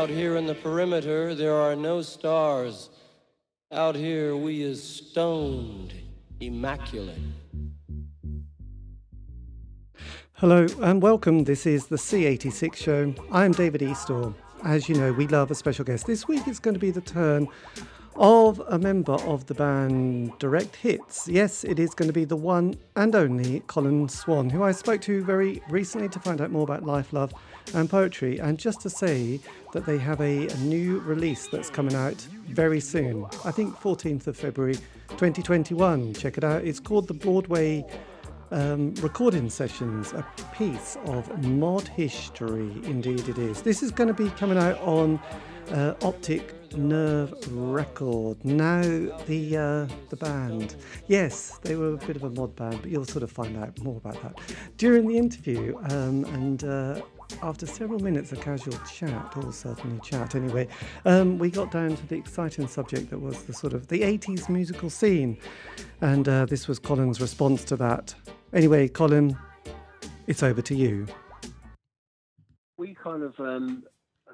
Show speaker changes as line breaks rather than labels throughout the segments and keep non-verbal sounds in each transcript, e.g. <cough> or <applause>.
Out here in the perimeter, there are no stars. Out here, we is stoned, immaculate.
Hello and welcome. This is the C86 show. I'm David Eastaugh. As you know, we love a special guest. This week it's going to be the turn of a member of the band Direct Hits. Yes, it is going to be the one and only Colin Swan, who I spoke to very recently to find out more about life, love, and poetry. And just to say that they have a, a new release that's coming out very soon. I think 14th of February 2021. Check it out. It's called the Broadway um, recording sessions, a piece of mod history. Indeed, it is. This is going to be coming out on uh, Optic Nerve record. Now the uh, the band, yes, they were a bit of a mod band, but you'll sort of find out more about that during the interview. Um, and uh, after several minutes of casual chat, or certainly chat anyway, um, we got down to the exciting subject that was the sort of the 80s musical scene, and uh, this was Colin's response to that. Anyway, Colin, it's over to you.
We kind of um,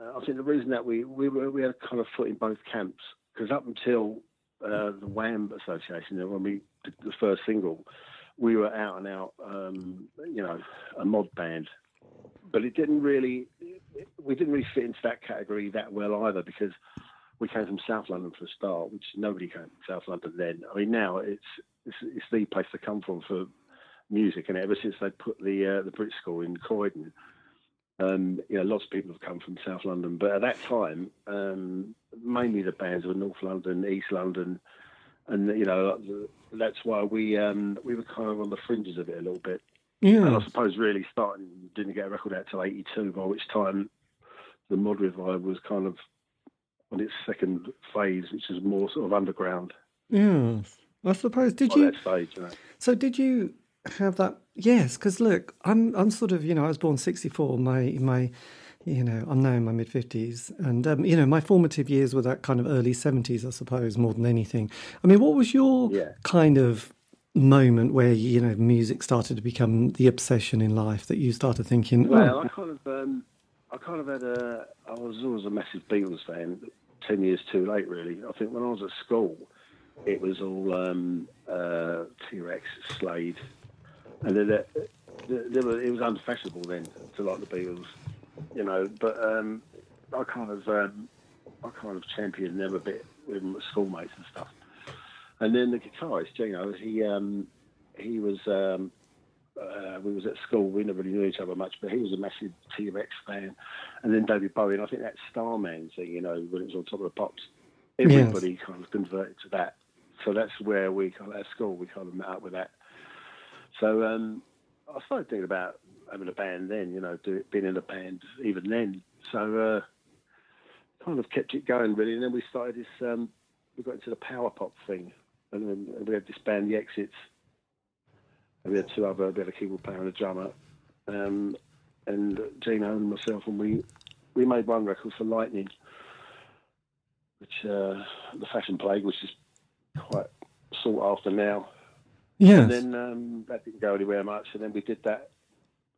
uh, I think the reason that we we were we had a kind of foot in both camps because up until uh, the Whaam Association, when we did the first single, we were out and out, um, you know, a mod band, but it didn't really we didn't really fit into that category that well either because we came from South London for a start, which nobody came from South London then. I mean, now it's it's, it's the place to come from for music, and ever since they put the uh, the Brit School in Croydon, um, you know, lots of people have come from South London, but at that time, um, mainly the bands were North London, East London, and you know, that's why we um, we were kind of on the fringes of it a little bit.
Yeah.
And I suppose really starting didn't get a record out till '82, by which time the mod revival was kind of on its second phase, which is more sort of underground.
Yeah, I suppose. Did you?
That stage, you know.
So did you have that? Yes, because look, I'm I'm sort of you know I was born '64. My my you know I'm now in my mid fifties, and um, you know my formative years were that kind of early seventies, I suppose, more than anything. I mean, what was your
Yeah.
kind of moment where you know music started to become the obsession in life that you started thinking,
Well,
oh,
I kind of, um, I kind of had a. I was always a massive Beatles fan. Ten years too late, really. I think when I was at school, it was all um, uh, T Rex, Slade, and then were, it was unfashionable then to like the Beatles, you know. But um, I kind of, um, I kind of championed them a bit with my schoolmates and stuff. And then the guitarist, Gino, he um, he was um, uh, we was at school. We never really knew each other much, but he was a massive T Rex fan. And then David Bowie, and I think that Starman thing, you know, when it was on top of the pops, everybody kind of converted to that. So that's where we kind of at school we kind of met up with that. So um, I started thinking about having a band then, you know, do, being in a band even then. So uh, kind of kept it going really, and then we started this. Um, we got into the power pop thing, and then we had this band, The Exits. And we had two other, we had a keyboard player and a drummer, um, and Gino and myself, and we we made one record for Lightning, which uh, the Fashion Plague, which is quite sought after now.
yes,
And then um, that didn't go anywhere much, and then we did that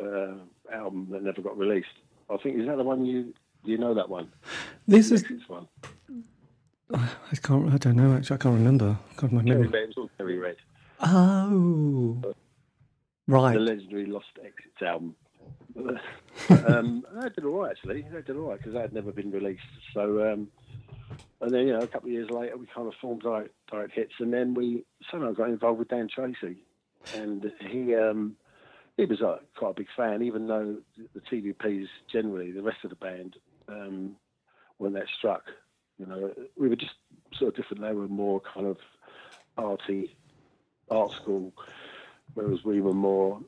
uh, album that never got released. I think is that the one you do you know that one?
this is
Exits one.
I can't I don't know actually I can't remember. God, my memory.
Red, it all Cherry Red.
Oh, right.
the legendary Lost Exits album. um, <laughs> that did all right actually. That did all right because that had never been released. So, um, and then you know a couple of years later we kind of formed direct, direct hits, and then we somehow got involved with Dan Treacy, and he um, he was uh, quite a big fan, even though the TVPs generally the rest of the band um, weren't that struck. You know, we were just sort of different. They were more kind of arty, art school, whereas we were more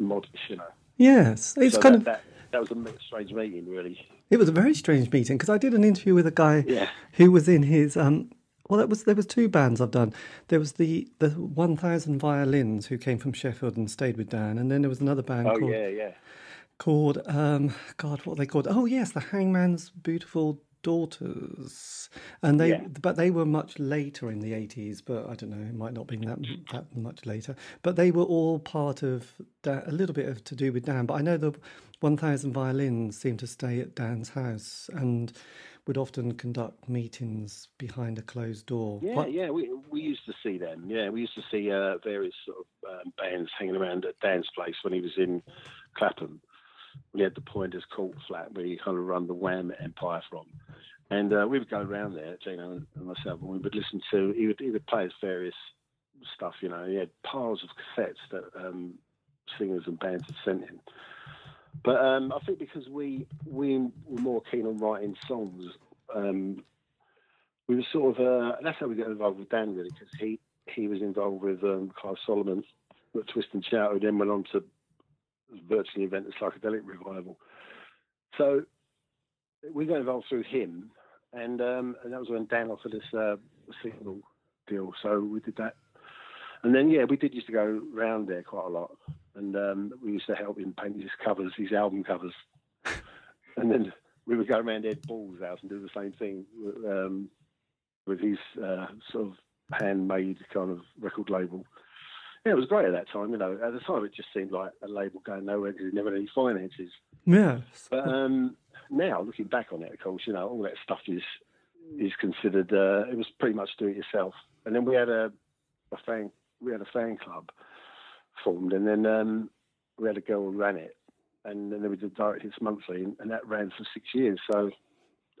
modish, you know.
Yes, it's
So
kind
that,
of.
that, that was a strange meeting, really.
It was a very strange meeting because I did an interview with a guy
Yeah.
who was in his um well that was there was two bands I've done. There was the the 1000 violins who came from Sheffield and stayed with Dan and then there was another band
Oh
called
yeah, yeah.
called um god what are they called? Oh yes, the Hangman's Beautiful Daughters, and they
Yeah.
but they were much later in the eighties. But I don't know, it might not be that that much later. But they were all part of Dan, a little bit of to do with Dan. But I know the One Thousand Violins seemed to stay at Dan's house and would often conduct meetings behind a closed door.
Yeah,
What-
yeah, we we used to see them. Yeah, we used to see uh, various sort of um, bands hanging around at Dan's place when he was in Clapham. We had the Pointers Court flat where he kind of run the Whaam Empire from, and uh, we would go around there, Gino and myself, and we would listen to. He would he would play his various stuff. You know, he had piles of cassettes that um, singers and bands had sent him. But um, I think because we we were more keen on writing songs, um, we were sort of uh, that's how we got involved with Dan really because he he was involved with um, Clive Solomon at Twist and Shout, who then went on to virtually invent the psychedelic revival. So we got involved through him, and um, and that was when Dan offered us uh, a single deal. So we did that, and then yeah, we did used to go round there quite a lot, and um, we used to help him paint his covers, his album covers, <laughs> and then we would go around Ed Ball's house and do the same thing um, with his uh, sort of handmade kind of record label. Yeah, it was great at that time. You know, at the time it just seemed like a label going nowhere because it never had any finances.
Yes.
But um, now, looking back on it, of course, you know, all that stuff is is considered. Uh, it was pretty much do it yourself. And then we had a, a fan we had a fan club formed, and then um, we had a girl who ran it, and then we did direct hits monthly, and, and that ran for six years. So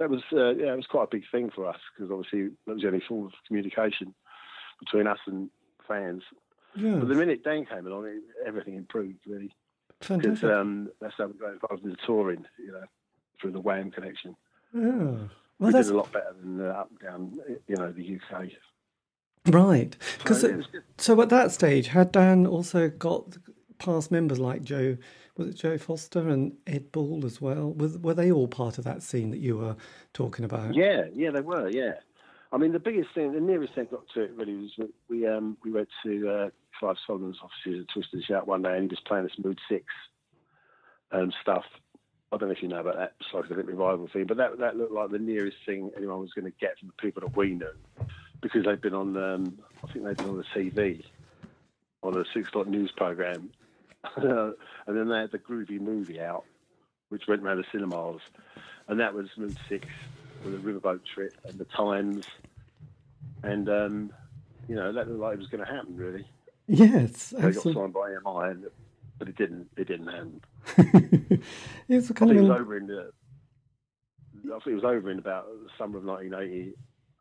that was uh, yeah, it was quite a big thing for us because obviously that was the only form of communication between us and fans.
Yeah.
But the minute Dan came along, it, everything improved really because
Fantastic.
um, that's how we got involved in the touring, you know, through the Whaam connection.
yeah.
we
Well, that's
did a lot better than uh, up and down, you know, the UK.
right. Because
So, yeah, it was good.
so at that stage, had Dan also got past members like Joe? Was it Joe Foster and Ed Ball as well? Was, were they all part of that scene that you were talking about?
Yeah, yeah, they were. Yeah, I mean, the biggest thing, the nearest thing I got to it really was we um, we went to uh, Clive Solomon's offices at Twist and Shout one day, and he was playing this Mood Six um, stuff. I don't know if you know about that psychedelic revival thing, but that that looked like the nearest thing anyone was going to get from the people that we knew, because they'd been on, um, I think they'd been on the TV, on a six o'clock news program, <laughs> and then they had the Groovy movie out, which went around the cinemas, and that was Mood Six with the riverboat trip and the times, and um, you know that looked like it was going to happen. Really,
Yes,
they got
absolutely.
signed by and, but it didn't. It didn't happen. <laughs>
it's a kind of
it was over in the. I think it was over in about the summer of 1980,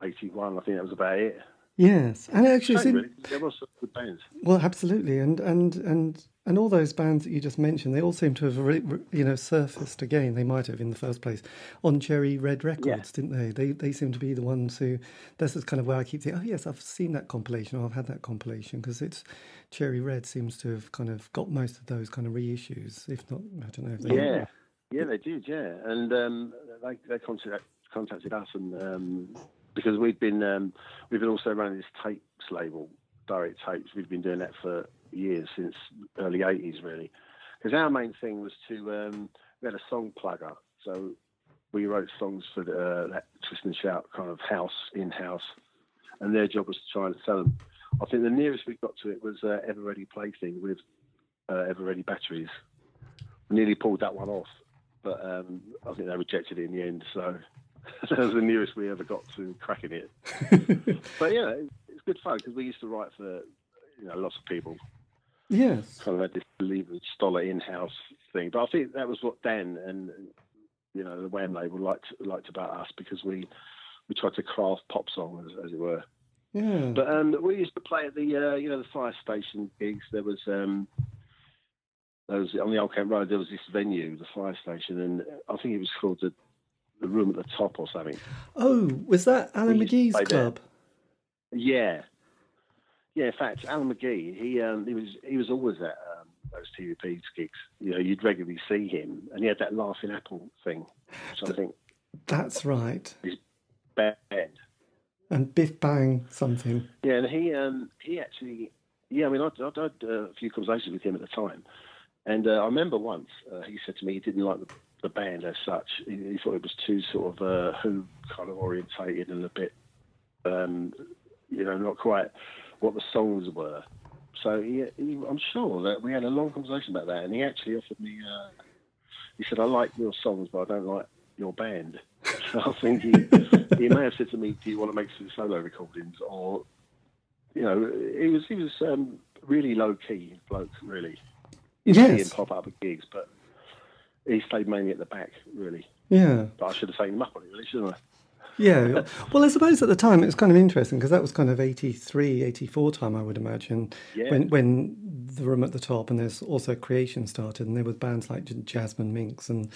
81. I think that was about it.
Yes, and actually,
really. There was some good bands.
well, absolutely, and and and and all those bands that you just mentioned, they all seem to have re, re- you know surfaced again. They might have in the first place on Cherry Red Records, didn't they? They they seem to be the ones who. This is kind of where I keep thinking. Oh yes, I've seen that compilation. Or I've had that compilation because it's Cherry Red seems to have kind of got most of those kind of reissues. If not, I don't know. If they,
Yeah, yeah, they did. Yeah, and um, they they contacted, contacted us, and um, because we've been um, we've been also running this tapes label, direct tapes. We've been doing that for years since early '80s, really. Because our main thing was to um, we had a song plugger, so we wrote songs for the, uh, that twist and shout kind of house in house, and their job was to try and sell them. I think the nearest we got to it was uh, Ever Ready Plaything with uh, Ever Ready batteries. We nearly pulled that one off, but um, I think they rejected it in the end. So <laughs> that was the nearest we ever got to cracking it. <laughs> but yeah, it's good fun because we used to write for you know lots of people.
yes,
Kind of had this Leiber Stoller in-house thing. But I think that was what Dan and you know the Whaam label liked liked about us because we we tried to craft pop songs as it were.
yeah.
But um, we used to play at the uh, you know the fire station gigs. There was um, there was on the Old Kent Road. There was this venue, the fire station, and I think it was called the the Room at the Top or something.
oh, was that Alan
we
McGee's
play there.
club?
Yeah, yeah. In fact, Alan McGee, he um, he was he was always at um, those TVP gigs. You know, you'd regularly see him, and he had that laughing apple thing, which I think
That's right.
is bad.
And Biff Bang something.
Yeah, and he um, he actually, yeah, I mean, I'd, I'd had uh, a few conversations with him at the time, and uh, I remember once uh, he said to me he didn't like the, the band as such. He, he thought it was too sort of uh, Who kind of orientated and a bit, um, you know, not quite what the songs were. So he, he, I'm sure that we had a long conversation about that, and he actually offered me. Uh, he said, "I like your songs, but I don't like your band." So <laughs> I think he, <laughs> he may have said to me, "Do you want to make some solo recordings?" Or, you know, he was he was um, really low key bloke, really. You see him
Yes.
pop up at gigs, but he stayed mainly at the back, really.
Yeah.
But I should have taken him up on it, really, shouldn't I?
Yeah. <laughs> Well, I suppose at the time it was kind of interesting because that was kind of 83, 84 time, I would imagine,
Yeah.
when when the room at the top and there's also creation started and there were bands like Jasmine Minks and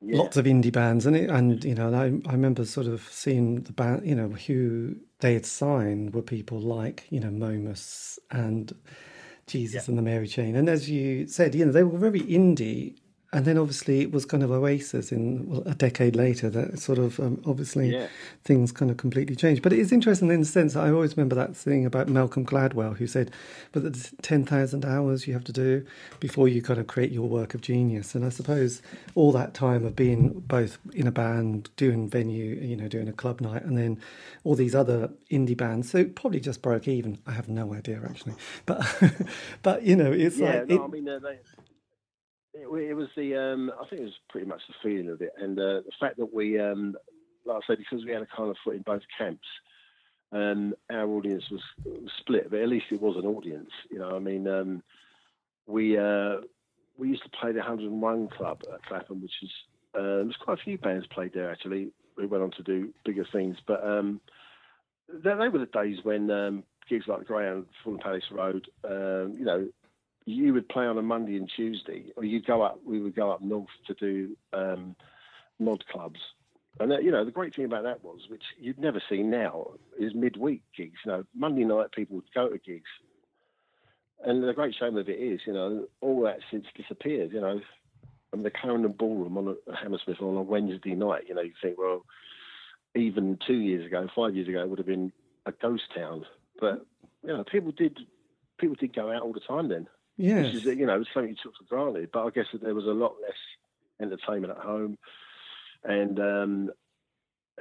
Yeah.
lots of indie bands and it, and you know and I, I remember sort of seeing the band you know who they had signed were people like you know Momus and Jesus and the Mary Chain and as you said you know they were very indie and then obviously it was kind of Oasis in well, a decade later that sort of um, obviously
Yeah.
things kind of completely changed. But it is interesting in the sense I always remember that thing about Malcolm Gladwell who said but there's 10,000 hours you have to do before you kind of create your work of genius. And I suppose all that time of being both in a band doing venue you know doing a club night and then all these other indie bands. So it probably just broke even. I have no idea actually. But <laughs> but you know it's
yeah,
like
no,
it-
I mean, it, it was the, um, I think it was pretty much the feeling of it, and uh, the fact that we, um, like I said, because we had a kind of foot in both camps, um, our audience was, split, but at least it was an audience. You know, I mean, um, we uh, we used to play the 101 Club at Clapham, which is uh, there's quite a few bands played there actually. We went on to do bigger things, but um, they, they were the days when um, gigs like the Greyhound, Fulham Palace Road, um, you know, you would play on a Monday and Tuesday, or you'd go up. We would go up north to do um, mod clubs, and that, you know the great thing about that was, which you'd never see now, is midweek gigs. You know, Monday night people would go to gigs, and the great shame of it is, you know, all that since disappeared. You know, I mean, the Clarendon Ballroom on a, Hammersmith on a Wednesday night. You know, you think, well, even two years ago, five years ago, it would have been a ghost town. But you know, people did people did go out all the time then
yes
which is you know it's something you took for granted. But I guess that there was a lot less entertainment at home, and um,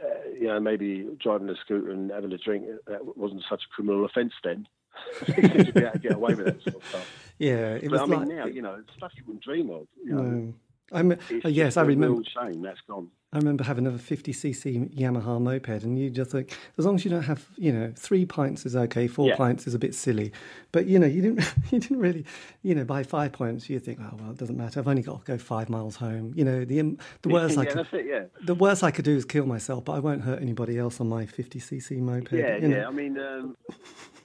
uh, you know maybe driving a scooter and having a drink that wasn't such a criminal offence then. <laughs> you be able to get away with that sort of stuff.
yeah it
But
was
I mean
like
now you know stuff you wouldn't dream of. You know,
no. I'm,
It's
uh, yes I remember
shame that's gone.
I remember having a 50cc Yamaha moped, and you just think, as long as you don't have, you know, three pints is okay, four
Yeah.
pints is a bit silly, but you know, you didn't, <laughs> you didn't really, you know, by five pints, you think, oh well, it doesn't matter. I've only got to go five miles home. You know, the the worst I could,
it. Yeah.
the worst I could do is kill myself, but I won't hurt anybody else on my 50cc moped.
Yeah,
you know.
yeah. I mean, um,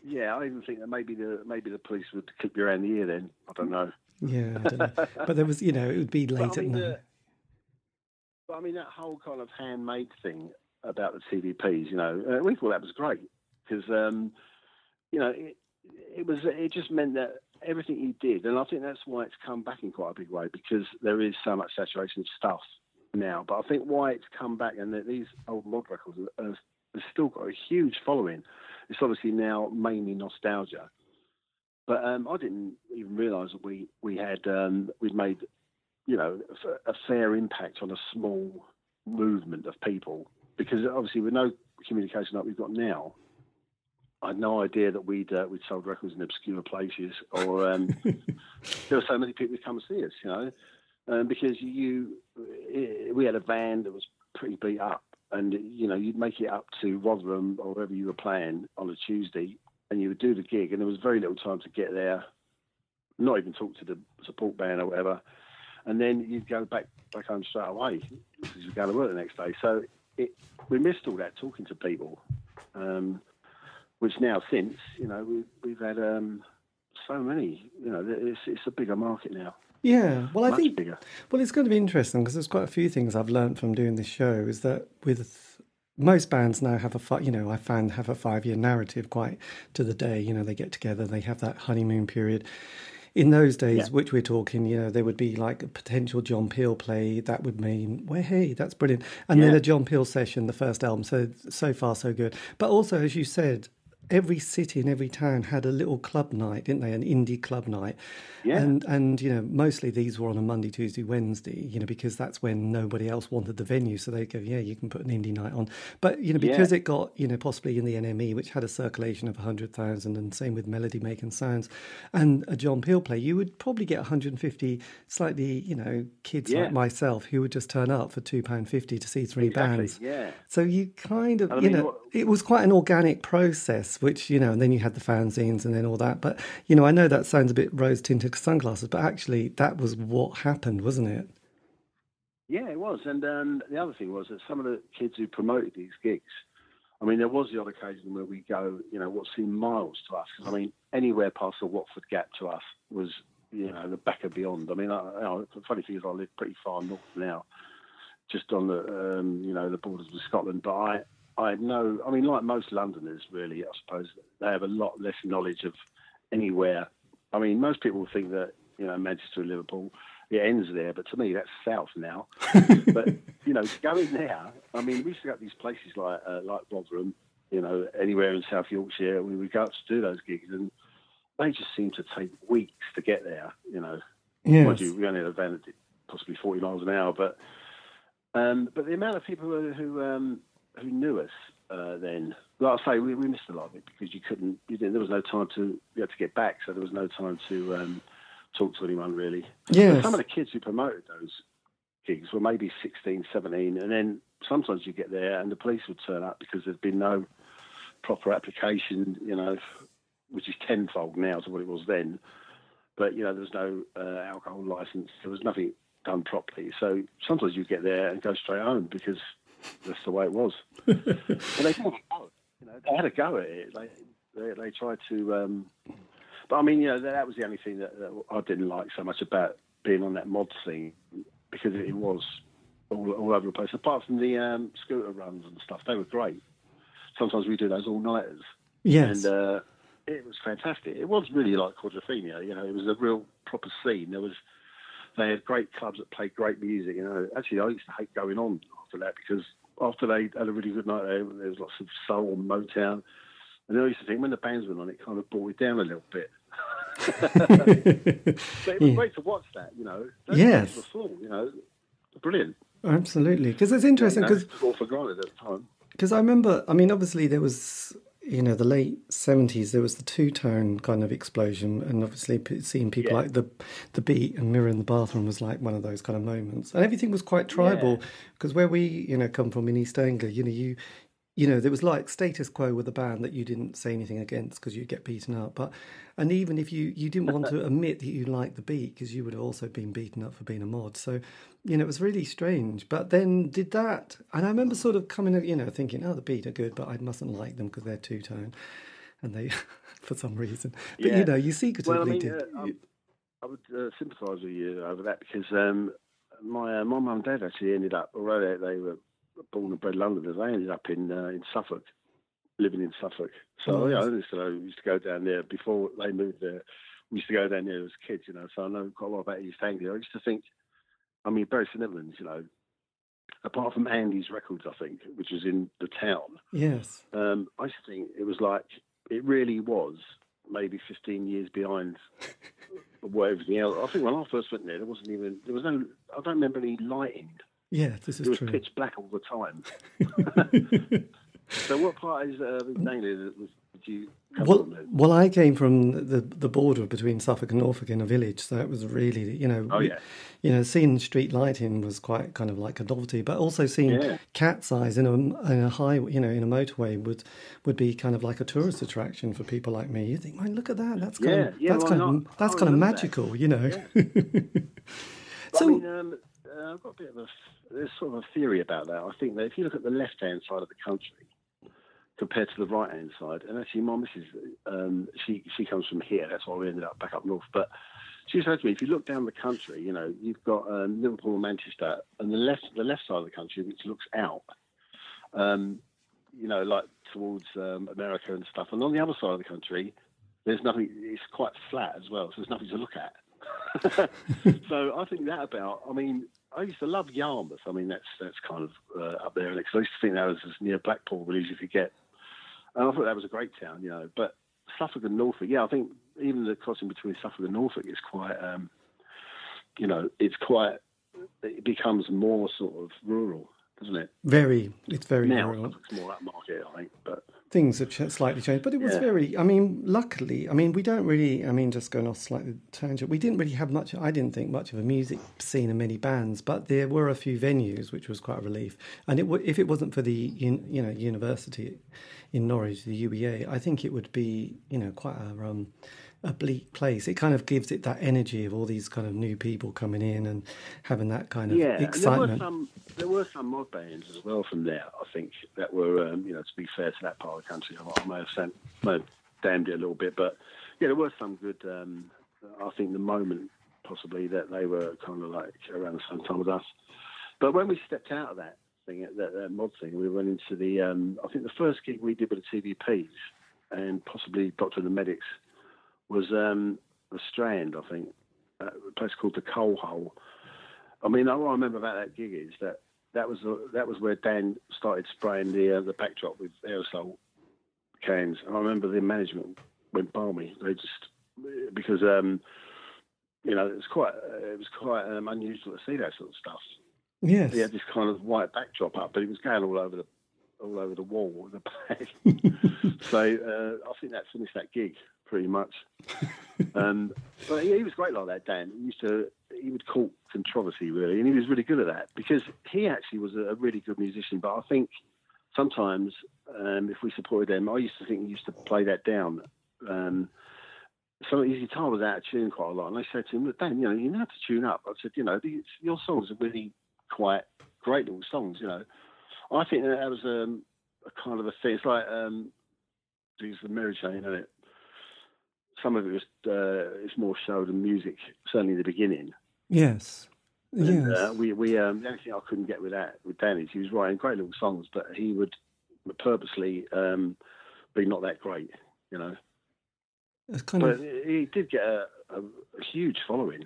yeah. I even think that maybe the maybe the police would clip you around the ear. Then I don't know.
yeah. I don't know. but there was, you know, it would be late <laughs>
But I
at
mean,
night.
I mean, that whole kind of handmade thing about the TVPs, you know, uh, we thought that was great because, um, you know, it, it was it just meant that everything you did, and I think that's why it's come back in quite a big way because there is so much saturation of stuff now. But I think why it's come back and that these old mod records have, have still got a huge following. It's obviously now mainly nostalgia. But um, I didn't even realise that we we had um, we'd made you know, a fair impact on a small movement of people. Because obviously, with no communication like we've got now, I had no idea that we'd uh, we'd sold records in obscure places, or um, <laughs> there were so many people who come and see us. You know, um, because you i we had a van that was pretty beat up, and you know, you'd make it up to Rotherham or wherever you were playing on a Tuesday, and you would do the gig, and there was very little time to get there, not even talk to the support band or whatever and then you'd go back back home straight away because you're going to work the next day. So it, we missed all that talking to people, um, which now since you know we, we've had um, so many. You know, it's it's a bigger market now,
Yeah, well, I think
bigger.
Well, it's going to be interesting because there's quite a few things I've learned from doing this show. Is that with most bands now have a fi- you know I found have a five year narrative quite to the day. You know they get together, they have that honeymoon period. In those days,
Yeah.
which we're talking, you know, there would be like a potential John Peel play. That would mean, well, hey, that's brilliant. And then a John Peel session, the first album. So so far so good. But also, as you said, every city and every town had a little club night, didn't they? An indie club night.
Yeah.
And and you know, mostly these were on a Monday, Tuesday, Wednesday, you know, because that's when nobody else wanted the venue. So they go, Yeah, you can put an indie night on. But, you know, because
Yeah.
it got, you know, possibly in the NME, which had a circulation of hundred thousand and same with Melody Maker Sounds and a John Peel play, you would probably get 150 slightly, you know, kids
Yeah.
like myself who would just turn up for two pound fifty to see three
Exactly,
bands.
yeah.
So you kind of, you
mean,
know,
what-
it was quite an organic process, which, you know, and then you had the fanzines and then all that. But, you know, I know that sounds a bit rose tinted sunglasses, but actually that was what happened, wasn't it?
Yeah, it was. And um, the other thing was that some of the kids who promoted these gigs, I mean, there was the odd occasion where we go, you know, what seemed miles to us. I mean, anywhere past the Watford Gap to us was, you know, the and beyond. I mean, I, know, the funny thing is, I live pretty far north now, just on the, um, you know, the borders with Scotland. But I, I had no, I mean, like most Londoners, really, I suppose they have a lot less knowledge of anywhere. I mean, most people think that, you know, Manchester and Liverpool, it ends there, but to me, that's south now. <laughs> but you know, going there, I mean, we used to go to these places like uh, like Rotherham, you know, anywhere in South Yorkshire. We would go up to do those gigs, and they just seem to take weeks to get there. You know,
Yes.
you, we only had a van that did possibly forty miles an hour, but um, but the amount of people who who, um, who knew us uh, then, like I say, we, we missed a lot of it because you couldn't, you didn't, there was no time to you had to get back, so there was no time to um, talk to anyone really.
Yes.
some of the kids who promoted those gigs were maybe 16, 17, and then sometimes you get there and the police would turn up because there's been no proper application, you know, which is tenfold now to what it was then. But, you know, there was no uh, alcohol license, there was nothing done properly. So sometimes you get there and go straight home because that's the way it was. <laughs> but they had a go, you know, they had a go at it. They, they, they tried to. Um, but I mean, you know, that was the only thing that, that I didn't like so much about being on that mod scene because it was all, all over the place. Apart from the um, scooter runs and stuff, they were great. Sometimes we do those all nighters,
Yes.
and uh, it was fantastic. It was really like Quadrophenia, you know. It was a real proper scene. There was they had great clubs that played great music. You know, actually, I used to hate going on after that because after they had a really good night, there, there was lots of soul and Motown. And then I used to think when the bands went on, it kind of brought it down a little bit. <laughs> but it was great to watch that, you know. Those
Yes.
full, you know. Brilliant.
Absolutely. Because it's interesting
You know,
because
all for granted at the time.
Because I remember, I mean, obviously there was, you know, the late seventies. There was the two tone kind of explosion, and obviously seeing people
Yeah.
like the the beat and mirror in the bathroom was like one of those kind of moments, and everything was quite tribal.
Yeah.
Because where we, you know, come from in East Anglia, you know, you. You know, there was like status quo with the band that you didn't say anything against because you'd get beaten up. But, and even if you, you didn't want <laughs> to admit that you liked the beat because you would have also been beaten up for being a mod. So, you know, it was really strange. But then did that, and I remember sort of coming, you know, thinking, oh, the beat are good, but I mustn't like them because they're two tone, and they, <laughs> for some reason. But
Yeah.
you know, you secretively
Well, I mean,
did.
uh, I, I would uh, sympathise with you over that because um, my uh, my mum and dad actually ended up, although they, they were born and bred Londoners, they ended up in uh, in Suffolk, living in Suffolk. So
Oh,
yeah, I used to, used to go down there before they moved there. We used to go down there as kids, you know. So I know quite a lot about East Anglia. I used to think, I mean, Bury St Edmunds, you know, apart from Andy's Records, I think, which was in the town.
yes.
Um, I think it was like it really was maybe 15 years behind <laughs> what everything else. I think when I first went there, there wasn't even there was no. I don't remember any lighting.
Yeah, this is
It was
true.
pitch black all the time. <laughs> <laughs> so what part is uh, of that was, did you come
Well, well, I came from the the border between Suffolk and Norfolk in a village, so it was really, you know,
Oh, yeah.
you know, seeing street lighting was quite kind of like a novelty, but also seeing
Yeah.
cat's eyes in a in a high, you know, in a motorway would would be kind of like a tourist attraction for people like me. You think, man, look at that, that's kind
Yeah,
of that's
well,
kind
I-
of that's
I
kind of
remember that.
magical, you know. <laughs> So
I mean, um, uh, I've got a bit of a there's sort of a theory about that. I think that if you look at the left hand side of the country compared to the right hand side, and actually my missus, um, she she comes from here. That's why we ended up back up north. But she said to me, if you look down the country, you know, you've got um, Liverpool and Manchester, and the left the left side of the country, which looks out, um, you know, like towards um, America and stuff. And on the other side of the country, there's nothing. It's quite flat as well, so there's nothing to look at. <laughs> so I think that about. I mean, I used to love Yarmouth. I mean, that's that's kind of uh, up there, because I used to think that was as near Blackpool really as you could get. And I thought that was a great town, you know. But Suffolk and Norfolk, yeah, I think even the crossing between Suffolk and Norfolk is quite, um, you know, it's quite, it becomes more sort of rural, doesn't it?
Very, it's very
now
rural.
Suffolk's more that market, I think. But
things have ch- slightly changed, but it was
Yeah.
very. I mean, luckily, I mean, we don't really. I mean, just going off slightly tangent, we didn't really have much. I didn't think much of a music scene and many bands, but there were a few venues, which was quite a relief. And it would, if it wasn't for the you know university in Norwich, the UEA, I think it would be you know quite a um, a bleak place. It kind of gives it that energy of all these kind of new people coming in and having that kind of
yeah, and there were
excitement.
some there were some mod bands as well from there. I think that were um, you know to be fair to that part of the country, I may have, sent, may have damned it a little bit, but yeah, there were some good. Um, I think the moment possibly that they were kind of like around the same time as us. But when we stepped out of that thing, that, that mod thing, we went into the. Um, I think the first gig we did with the TVPs and possibly Doctor and the Medics was um, the Strand. I think a place called the Coal Hole. I mean, all I remember about that gig is that that was the, that was where Dan started spraying the uh, the backdrop with aerosol cans. And I remember the management went balmy. They just because um, you know it was quite uh, it was quite um, unusual to see that sort of stuff.
yes,
He had this kind of white backdrop up, but it was going all over the all over the wall of the <laughs> bag. <laughs> so uh, I think that finished that gig pretty much. <laughs> Um, but he, he was great like that, Dan. He used to he would court controversy really, and he was really good at that because he actually was a, a really good musician. But I think sometimes um, if we supported them, I used to think he used to play that down. Um, so his guitar was out of tune quite a lot, and I said to him, "Look, Dan, you know, you know how to tune up." I said, "You know, these, your songs are really quite great little songs. You know, I think that, was um, a kind of a thing. It's like um, it's the Mary Chain, isn't it? Some of it was uh, it's more show than music, certainly in the beginning.
yes, yes.
Uh, we we um, the only thing I couldn't get with that with Dan is he was writing great little songs, but he would purposely um, be not that great, you know.
It's kind
But
of
he did get a, a, a huge following.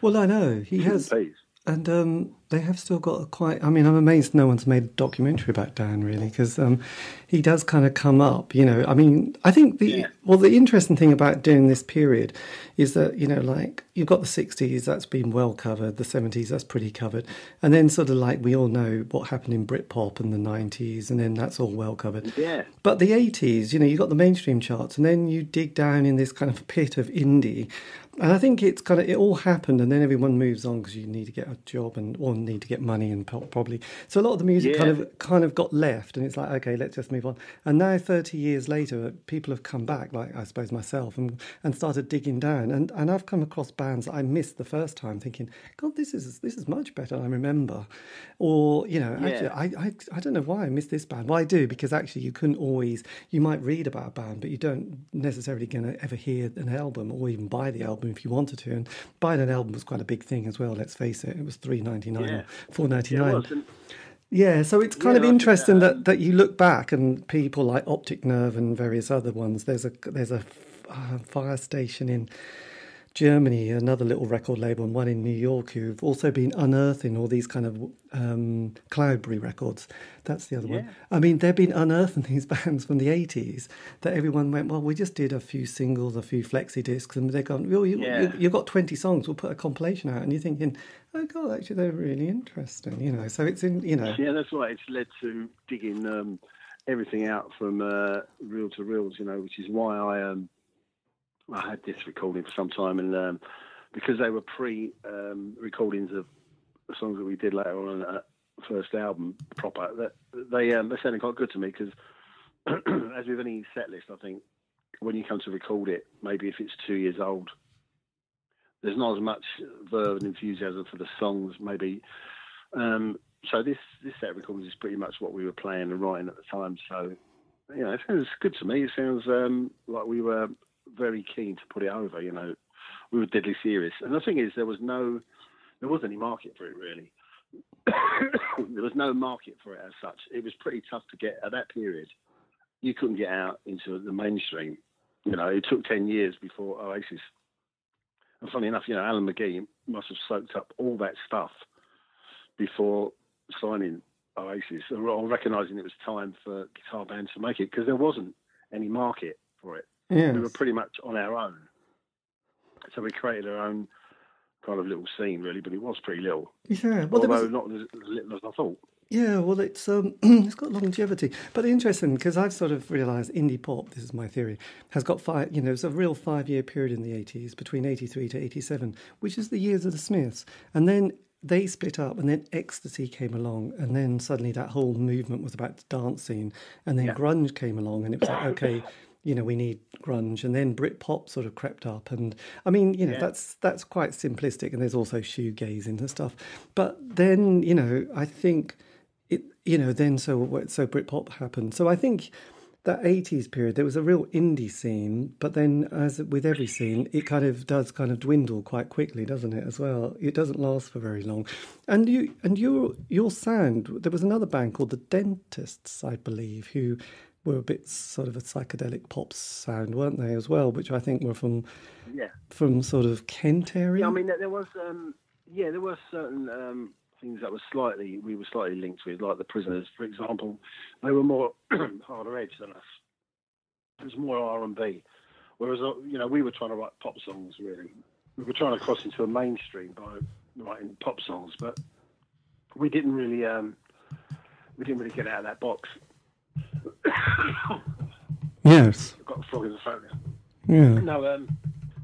well, I know he has,
Please.
And um, they have still got a quite. I mean, I'm amazed no one's made a documentary about Dan really, because um, he does kind of come up. You know, I mean, I think the
Yeah.
well, the interesting thing about doing this period is that you know, like you've got the '60s, that's been well covered. The '70s, that's pretty covered, and then sort of like we all know what happened in Britpop in the '90s, and then that's all well covered.
Yeah.
But the 80s, you know, you got the mainstream charts, and then you dig down in this kind of pit of indie. And I think it's kind of, it all happened, and then everyone moves on because you need to get a job and or need to get money and probably. So a lot of the music kind of kind of got left, and it's like, okay, let's just move on. And now, 30 years later, people have come back, like I suppose myself, and, and started digging down. And, and I've come across bands I missed the first time thinking, God, this is this is much better than I remember. Or, you know, actually, I, I, I don't know why I missed this band. Well, I do because actually you couldn't always. You might read about a band, but you don't necessarily going to ever hear an album or even buy the album if you wanted to. And buying an album was quite a big thing as well. Let's face it; it was three ninety nine
Yeah.
or four ninety
Yeah,
nine.
And
Yeah, so it's kind
Yeah,
of interesting
that-
that, that you look back and people like Optic Nerve and various other ones. There's a there's a uh, fire station in Germany, another little record label, and one in New York who've also been unearthing all these kind of um, Cloudberry records. That's the other one. I mean, they've been unearthing these <laughs> bands from the 80s that everyone went, well, we just did a few singles, a few flexi discs, and they're gone, well, you,
Yeah.
you, you've got 20 songs, we'll put a compilation out. And you're thinking, oh, God, actually, they're really interesting, you know. So it's in, you know.
Yeah, that's right. It's led to digging um, everything out from uh, reel to reels, you know, which is why I um, I had this recording for some time, and um, because they were pre um, recordings of the songs that we did later on that first album proper, that they um, they sounded quite good to me because <clears throat> as with any set list, I think when you come to record it, maybe if it's two years old, there's not as much verve and enthusiasm for the songs, maybe. Um, so this this set of recordings is pretty much what we were playing and writing at the time. So you know, it sounds good to me. It sounds um, like we were very keen to put it over. You know, we were deadly serious. And the thing is, there was no, there wasn't any market for it really. <coughs> there was no market for it as such. It was pretty tough to get at that period. You couldn't get out into the mainstream. You know, it took ten years before Oasis. And funny enough, you know, Alan McGee must have soaked up all that stuff before signing Oasis, or recognising it was time for guitar bands to make it because there wasn't any market for it.
Yes.
We were pretty much on our own, so we created our own kind of little scene, really. But it was pretty little,
Yeah. Well,
although
was,
not as, little as I thought.
Yeah, well, it's um, <clears throat> it's got longevity, but interesting because I've sort of realised indie pop. This is my theory. Has got five. You know, it's a real five-year period in the eighties between eighty-three to eighty-seven, which is the years of the Smiths, and then they split up, and then ecstasy came along, and then suddenly that whole movement was about scene, and then
Yeah.
grunge came along, and it was like, okay. <laughs> You know, we need grunge, and then Britpop sort of crept up, and I mean, you know,
Yeah.
that's that's quite simplistic, and there's also shoegazing and stuff. But then, you know, I think it you know then so so Britpop happened. So I think that eighties period there was a real indie scene, but then as with every scene, it kind of does kind of dwindle quite quickly, doesn't it? As well, it doesn't last for very long. And you and your your sound. There was another band called the Dentists, I believe, who were a bit sort of a psychedelic pop sound, weren't they as well? Which I think were from
Yeah.
from sort of Kent area.
Yeah, I mean, there was, um, yeah, there were certain um, things that were slightly, we were slightly linked with, like the prisoners, for example. They were more <clears throat> harder edge than us. It was more R and B, whereas uh, you know we were trying to write pop songs. Really, we were trying to cross into a mainstream by writing pop songs, but we didn't really, um, we didn't really get out of that box. <laughs>
yes,
I've got a frog in the throat now.
yeah,
No, um,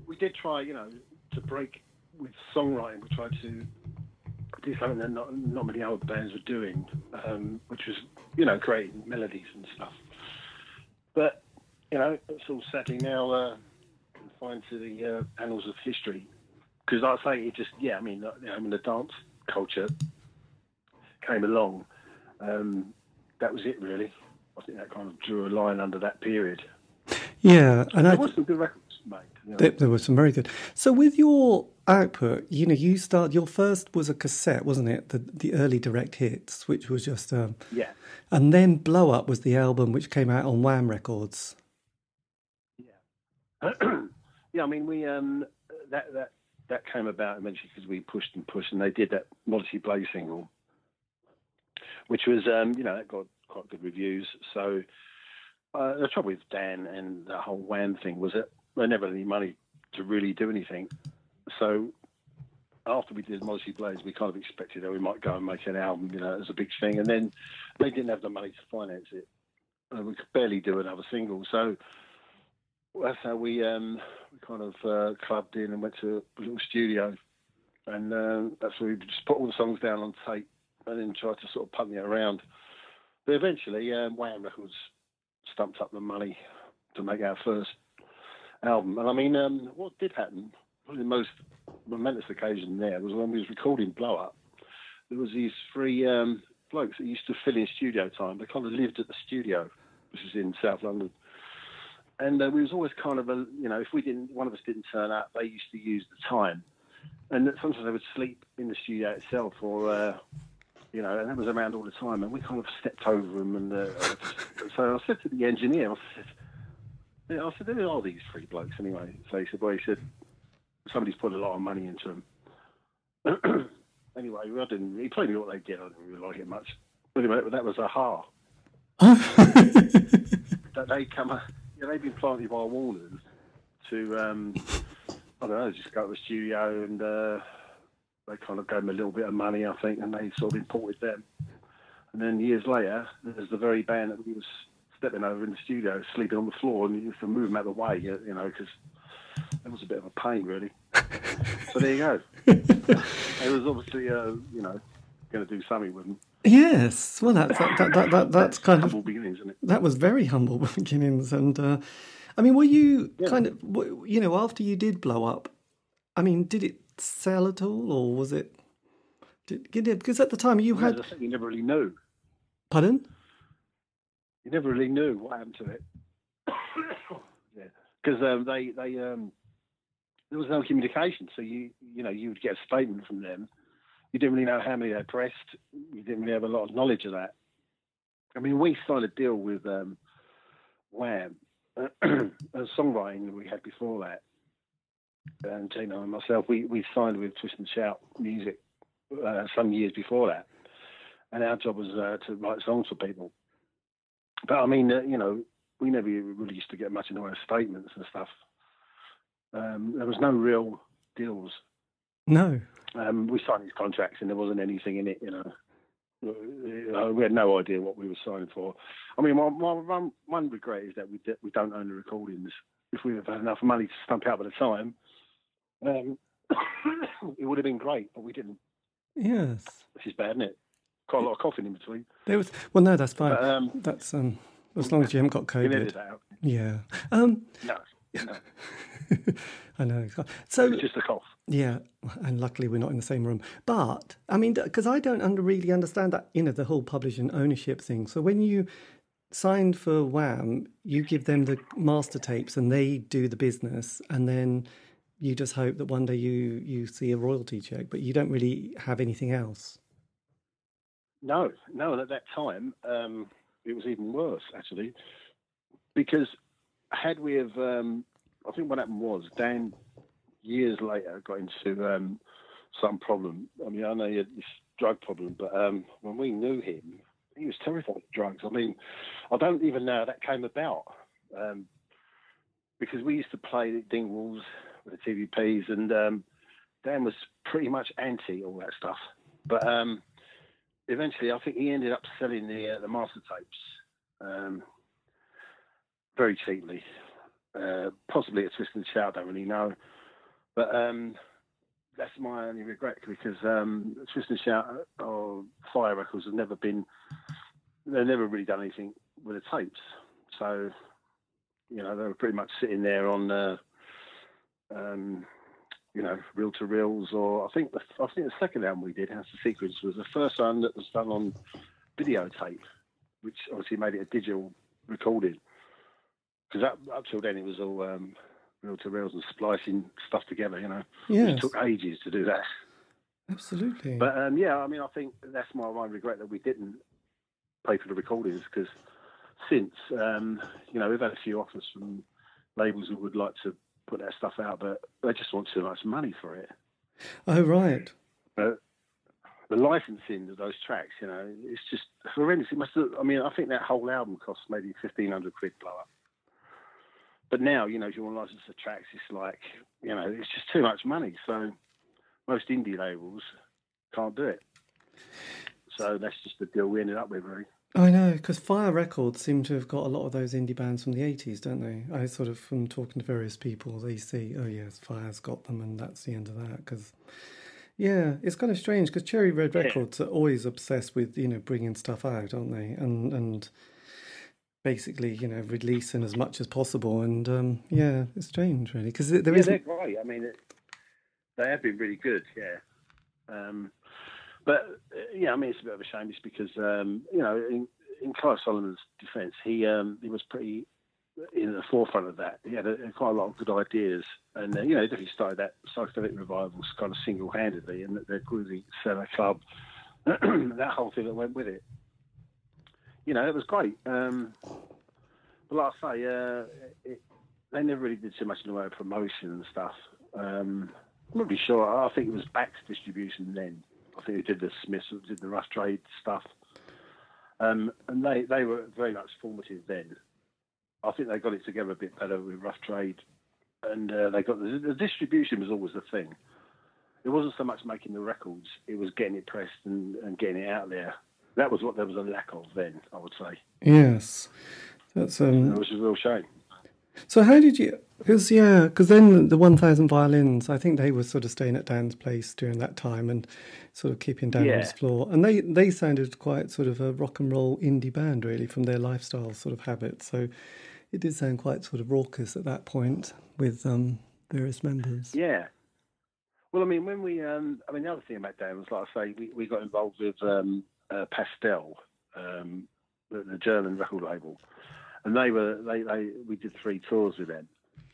we did try, you know, to break with songwriting. We tried to do something that not, not many other bands were doing, um, which was, you know, creating melodies and stuff. But, you know, it's all sadly now uh, confined to the uh, annals of history. Because I'd say it just, yeah, I mean, uh, you know, when the dance culture came along, um, that was it really. I think that kind of drew a line under that period.
yeah. And I
There was some good records made. You know.
There, there was some very good. So with your output, you know, you start. Your first was a cassette, wasn't it? The the early direct hits, which was just, um,
yeah.
and then Blow Up was the album which came out on Whaam Records.
yeah, <clears throat> yeah. I mean, we um, that that that came about eventually because we pushed and pushed, and they did that Modesty Blaise single, which was um, you know that got quite good reviews. So uh, the trouble with Dan and the whole Whaam thing was that they never had any money to really do anything. So after we did Modesty Blaise, we kind of expected that we might go and make an album, you know, as a big thing, and then they didn't have the money to finance it. And we could barely do another single, so that's how we um, we kind of uh, clubbed in and went to a little studio, and uh, that's where we just put all the songs down on tape and then tried to sort of punt it around. But eventually, um, Whaam Records stumped up the money to make our first album. And I mean, um, what did happen? Probably the most momentous occasion there was when we was recording Blow Up. There was these three um, blokes that used to fill in studio time. They kind of lived at the studio, which is in South London and uh, we was always kind of a you know if we didn't one of us didn't turn up they used to use the time and sometimes they would sleep in the studio itself or uh, you know and that was around all the time and we kind of stepped over them and uh, so I said to the engineer I said yeah, I said who are these three blokes anyway? So he said well he said somebody's put a lot of money into them. <clears throat> Anyway I didn't he told me what they did I didn't really like it much. Anyway that was a ha. <laughs> That they come, yeah, they've been planted by Warners to, um, I don't know, just go to the studio and uh, they kind of gave them a little bit of money, I think, and they sort of imported them. And then years later, there's the very band that we was stepping over in the studio, sleeping on the floor, and you used to move them out of the way, you know, because it was a bit of a pain, really. <laughs> so there you go. it was obviously, uh, you know, going to do something with them.
Yes, well, that's that, that, that, that that's <laughs> kind of
Humble beginnings, isn't it?
that was very humble <laughs> beginnings, and uh, I mean, were you
Yeah.
kind of you know after you did blow up? I mean, did it sell at all, or was it? Did, because at the time you had
said, you never really knew.
pardon?
you never really knew what happened to it. <coughs> yeah, because um, they they um, there was no communication, so you you know you would get a statement from them. You didn't really know how many they pressed. You didn't really have a lot of knowledge of that. I mean, we signed a deal with um, Whaam, <coughs> a songwriting that we had before that. And Gino and myself, we, we signed with Twist and Shout Music uh, some years before that. and our job was uh, to write songs for people. But I mean, uh, you know, we never really used to get much in the way of statements and stuff. Um, there was no real deals.
No.
Um, we signed these contracts and there wasn't anything in it, you know. Uh, we had no idea what we were signing for. I mean, my, my, one, one regret is that we we don't own the recordings. If we had had enough money to stump out by the time, um, <coughs> it would have been great, but we didn't.
Yes.
This is bad, isn't it? Quite a lot of coughing in between.
There was well, no, that's fine.
But, um,
that's um, as long as you haven't got COVID. Yeah. Um,
No, no, <laughs>
I know. So
it's just a cough.
Yeah, and luckily we're not in the same room. But I mean, because I don't under, really understand that, you know, the whole publishing ownership thing. So when you signed for Whaam, you give them the master tapes and they do the business, and then you just hope that one day you you see a royalty check, but you don't really have anything else.
No, no. At that time, um, it was even worse actually, because had we have, um, I think what happened was Dan years later got into um, some problem. I mean, I know he had this drug problem, but um, when we knew him, he was terrified of drugs. I mean, I don't even know how that came about. Um, because we used to play at Dingwalls with the TVPs, and um, Dan was pretty much anti all that stuff. But um, eventually, I think he ended up selling the uh, the master tapes um, very cheaply, uh, possibly at Twist and Shout. I don't really know, but um, that's my only regret because um, Twist and Shout or Fire Records have never been. They've never really done anything with the tapes, so you know they were pretty much sitting there on. Uh, um, you know, reel to reels, or I think the I think the second album we did, House of Secrets, was the first one that was done on videotape, which obviously made it a digital recording. Because up, up till then it was all um, reel to reels and splicing stuff together, you know.
Yes,
It took ages to do that.
absolutely.
But um, yeah, I mean, I think that's my one regret that we didn't pay for the recordings because since, um, you know, we've had a few offers from labels who would like to put that stuff out, but they just want too much money for it.
oh right.
But the licensing of those tracks, you know, it's just horrendous. It must have, I mean, I think that whole album cost maybe 1500 quid blow up. But now, you know, if you want to license the tracks, it's like, you know, it's just too much money. So most indie labels can't do it. So that's just the deal we ended up with, really.
I know, because Fire Records seem to have got a lot of those indie bands from the 80s, don't they? I sort of, from talking to various people, they say, oh, yes, Fire's got them, and that's the end of that. Because, yeah, it's kind of strange because Cherry Red
Yeah.
Records are always obsessed with, you know, bringing stuff out, aren't they? And, and basically, you know, releasing as much as possible. And, um, yeah, it's strange, really, because there
yeah,
isn't.
they're great. I mean, it, they have been really good, yeah. Um, but uh, yeah, I mean, it's a bit of a shame just because um, you know, in, in Clive Solomon's defence, he um, he was pretty in the forefront of that. He had a, quite a lot of good ideas, and uh, you know, he definitely started that psychedelic revival kind of single-handedly, and the Groovy Cellar Club, <clears throat> that whole thing that went with it. You know, it was great. Um, but like I say, uh, it, they never really did too much in the way of promotion and stuff. Um, I'm not really sure. I think it was back to distribution then. I think they did the Smiths, did the Rough Trade stuff, um, and they they were very much formative then. I think they got it together a bit better with Rough Trade, and uh, they got the, the distribution was always the thing. It wasn't so much making the records; it was getting it pressed and, and getting it out there. That was what there was a lack of then. I would say,
Yes. That's um,
which is a real shame.
So how did you? Because yeah, because then the One Thousand Violins, I think they were sort of staying at Dan's place during that time and sort of keeping Dan on his floor, and they they sounded quite sort of a rock and roll indie band really from their lifestyle sort of habits. So it did sound quite sort of raucous at that point with um, various members.
Yeah. Well, I mean, when we, um, I mean, the other thing about Dan was, like I say, we, we got involved with um, uh, Pastel, um, the, the German record label, and they were, they, they, we did three tours with them,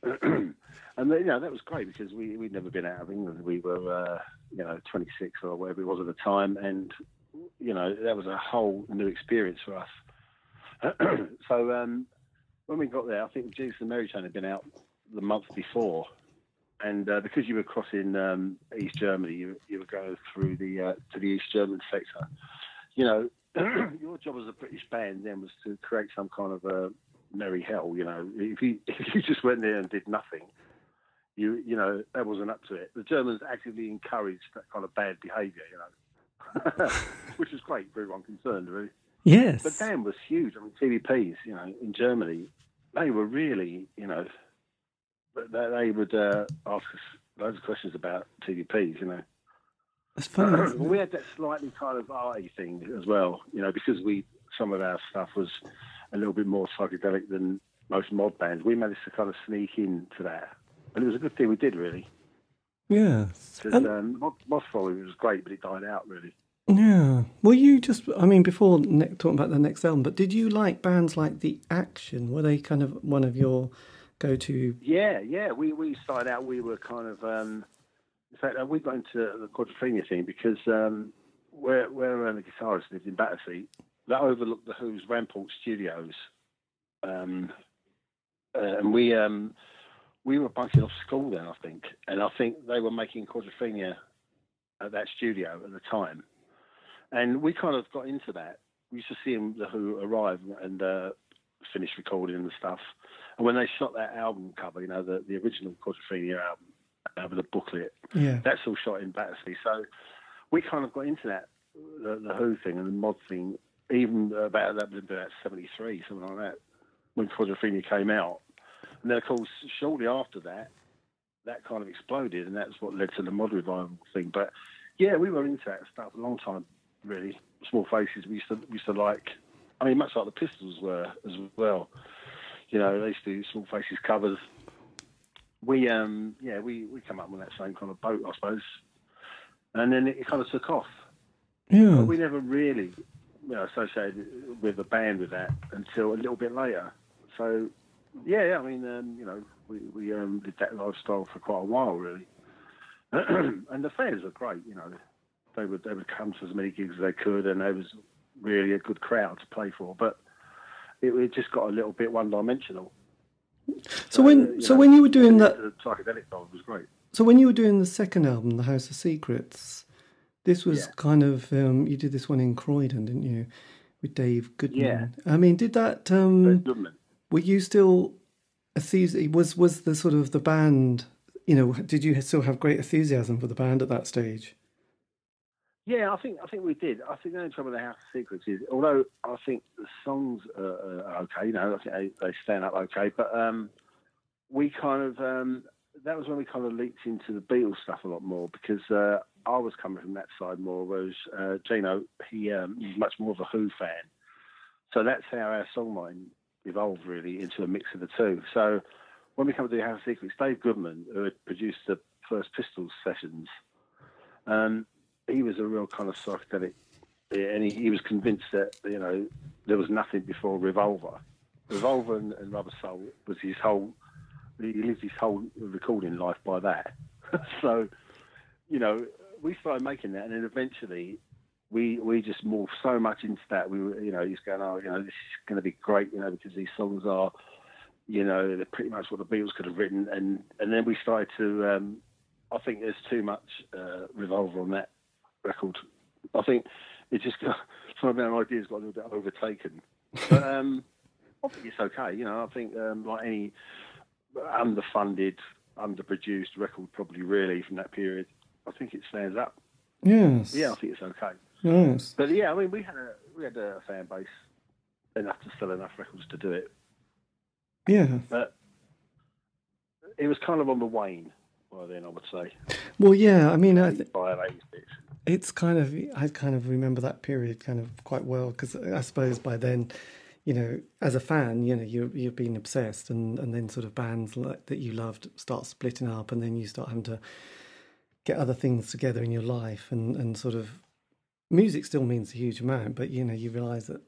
<clears throat> and they, you know that was great because we we'd never been out of England. We were, uh, you know, 26 or whatever it was at the time, and you know that was a whole new experience for us. <clears throat> so um, when we got there, I think Jesus and Mary Chain had been out the month before, and uh, because you were crossing um, East Germany, you, you were going through the uh, to the East German sector. you know, <clears throat> your job as a British band then was to create some kind of a merry hell. You know, if you <laughs> if you just went there and did nothing, you you know that wasn't up to it. The Germans actively encouraged that kind of bad behaviour. You know, <laughs> which was great for everyone concerned, really.
Yes.
But Dan was huge. I mean, TVPs, you know, in Germany, they were really, you know, they, they would uh, ask us loads of questions about TVPs, you know.
That's funny. <clears throat>
we had that slightly kind of arty thing as well, you know, because we some of our stuff was a little bit more psychedelic than most mod bands. We managed to kind of sneak into that, and it was a good thing we did, really.
Yeah.
Because um, mod, mod was great, but it died out really.
Yeah. Well, you just, I mean, before ne- talking about the next album, but did you like bands like The Action? Were they kind of one of your go to?
Yeah, yeah. We, we started out, we were kind of, um, in fact, uh, we got into the quadrophenia thing because um, where, where uh, the guitarist lived in Battersea, that overlooked the Who's Ramport Studios. Um, uh, and we um, we were bunking off school then, I think. And I think they were making quadrophenia at that studio at the time and we kind of got into that. We used to see them, the Who arrive and uh, finish recording and stuff. And when they shot that album cover, you know, the, the original Quadrophenia album uh, with a booklet,
yeah,
that's all shot in Battersea. So we kind of got into that, the, the Who thing and the mod thing, even about that about '73, something like that, when Quadrophenia came out. And then, of course, shortly after that, that kind of exploded, and that's what led to the mod revival thing. But yeah, we were into that stuff a long time really. Small Faces we used to we used to like. I mean, much like the Pistols were as well. You know, they used to do Small Faces covers. We um yeah we we come up with that same kind of boat, I suppose. And then it, kind of took off.
Yeah.
But we never really you know, associated with the band with that until a little bit later. So yeah, yeah I mean, um, you know, we, we um, did that lifestyle for quite a while, really. <clears throat> and the fans were great, you know they would they would come to as many gigs as they could, and there was really a good crowd to play for. But it, it just got a little bit one dimensional.
So, when so know, when you were doing that
the psychedelic side was great.
So when you were doing the second album, The House of Secrets, this was
yeah.
kind of um, you did this one in Croydon, didn't you, with Dave Goodman?
Yeah.
I mean, did that? Um,
Goodman.
Were you still enthusiastic? Was was the sort of the band? You know, did you still have great enthusiasm for the band at that stage?
Yeah, I think I think we did. I think the only trouble with the House of Secrets is, although I think the songs are, are okay, you know, I think they, they stand up okay, but um, we kind of um, that was when we kind of leaked into the Beatles stuff a lot more because uh, I was coming from that side more, whereas uh, Gino he um, he's much more of a Who fan, so that's how our songwriting evolved really into a mix of the two. So when we come to the House of Secrets, Dave Goodman, who had produced the first Pistols sessions. Um, he was a real kind of psychedelic, and he, he was convinced that you know there was nothing before Revolver. Revolver and, and Rubber Soul was his whole. He lived his whole recording life by that. <laughs> so, you know, we started making that, and then eventually we we just morphed so much into that. We were, you know, he's going, oh, you know, this is going to be great, you know, because these songs are, you know, they're pretty much what the Beatles could have written, and and then we started to. Um, I think there's too much uh, revolver on that record. I think it just got <laughs> some of our ideas got a little bit overtaken. But <laughs> um, I think it's okay. You know, I think um, like any underfunded, underproduced record, probably really from that period, I think it stands up.
Yes.
Yeah, I think it's okay.
Yes.
But yeah, I mean, we had a we had a fan base enough to sell enough records to do it.
Yeah.
But it was kind of on the wane by then, I would say.
Well, yeah. I mean, I th-
by
it's kind of I kind of remember that period kind of quite well because I suppose by then, you know, as a fan, you know, you you've been obsessed, and and then sort of bands like, that you loved start splitting up, and then you start having to get other things together in your life, and and sort of music still means a huge amount, but you know, you realise that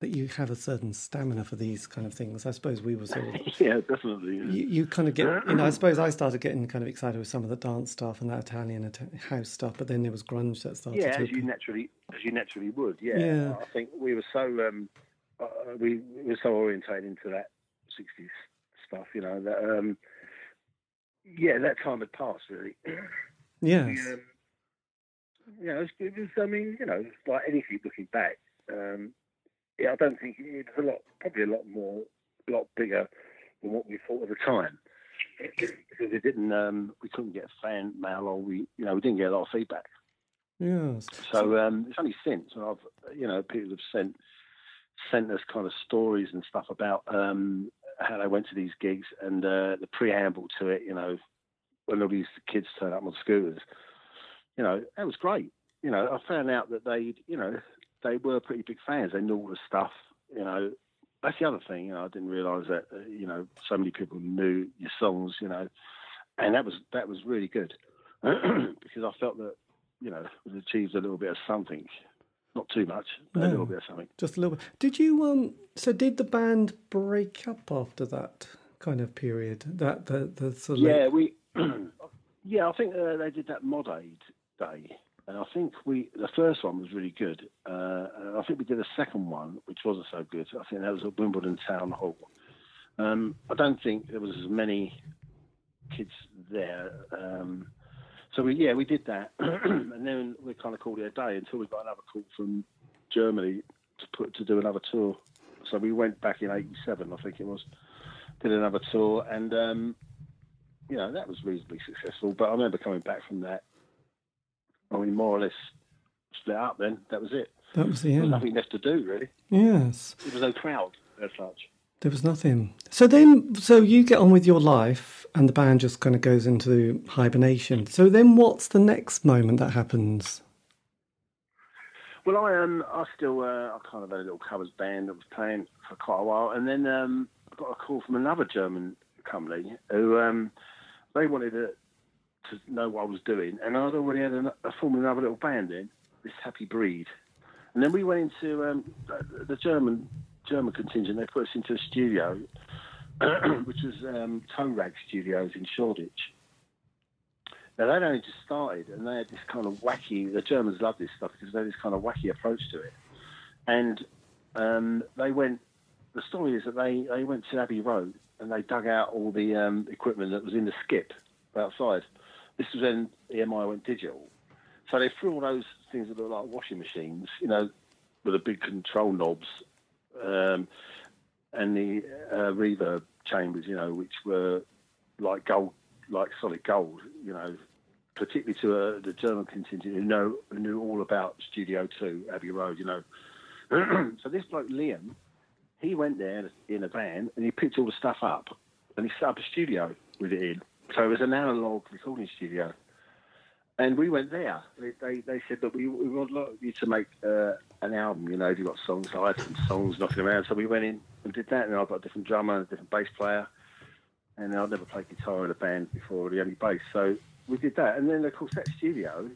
that you have a certain stamina for these kind of things. I suppose we were sort of <laughs>
yeah, definitely. Yeah.
You, you, kind of get, you know. I <clears throat> suppose I started getting kind of excited with some of the dance stuff and that Italian house stuff, but then there was grunge that started.
Yeah,
to
as you naturally, as you naturally would. Yeah,
yeah.
I think we were so um, uh, we, we, were so orientated into that '60s stuff, you know. That um, yeah, that time had passed really. <clears throat> We, um, You know, it was, it was I mean, you know, like anything looking back. Um, yeah, I don't think it was a lot, probably a lot more, a lot bigger than what we thought at the time. Because it didn't, um, we couldn't get fan mail or we, you know, we didn't get a lot of feedback.
Yes.
So um, it's only since I've, you know, people have sent sent us kind of stories and stuff about um, how they went to these gigs and uh, the preamble to it. You know, when all these kids turn up on scooters. You know, that was great. You know, I found out that they, you know, they were pretty big fans. They knew all the stuff. You know, that's the other thing. You know, I didn't realise that. Uh, you know, so many people knew your songs. You know, and that was that was really good <clears throat> because I felt that you know we achieved a little bit of something. Not too much, but a little bit of something.
Just a little bit. Did you um? So did the band break up after that kind of period? That the the sort of
Yeah, we. <clears throat> yeah, I think uh, they did that Mod Aid day, and I think we the first one was really good. Uh, I think we did a second one, which wasn't so good. I think that was at Wimbledon Town Hall. Um, I don't think there was as many kids there. Um, so we, yeah, we did that, <clears throat> and then we kind of called it a day until we got another call from Germany to put to do another tour. So we went back in '87, I think it was, did another tour, and um, you know that was reasonably successful. But I remember coming back from that. I mean, more or less split up. Then that was it.
that was the
There was
end.
nothing left to do really.
Yes.
There was no crowd as such.
There was nothing. So then, so you get on with your life, and the band just kind of goes into hibernation. So then, what's the next moment that happens?
Well, I um, I still uh, I kind of had a little covers band that was playing for quite a while, and then um, I got a call from another German company who um, they wanted to, to know what I was doing, and I'd already had a, a formed another little band in this Happy Breed, and then we went into um, the- the German German contingent. They put us into a studio, <clears throat> which was um, Toe Rag Studios in Shoreditch. Now they'd only just started, and they had this kind of wacky. The Germans love this stuff because they had this kind of wacky approach to it. And um, they went. The story is that they, they went to Abbey Road and they dug out all the um, equipment that was in the skip outside. This was when EMI went digital, so they threw all those things that look like washing machines, you know, with the big control knobs, um, and the uh, reverb chambers, you know, which were like gold, like solid gold, you know, particularly to uh, the German contingent who know who knew all about Studio Two, Abbey Road, you know. <clears throat> so this bloke Liam, he went there in a van and he picked all the stuff up and he set up a studio with it in. So it was an analog recording studio. And we went there. They, they, they said that we, we would like you to make uh, an album, you know, if you've got songs. So I had some songs knocking around. So we went in and did that. And I've got a different drummer and a different bass player. And I'd never played guitar in a band before, the only bass. So we did that. And then, of course, that studio,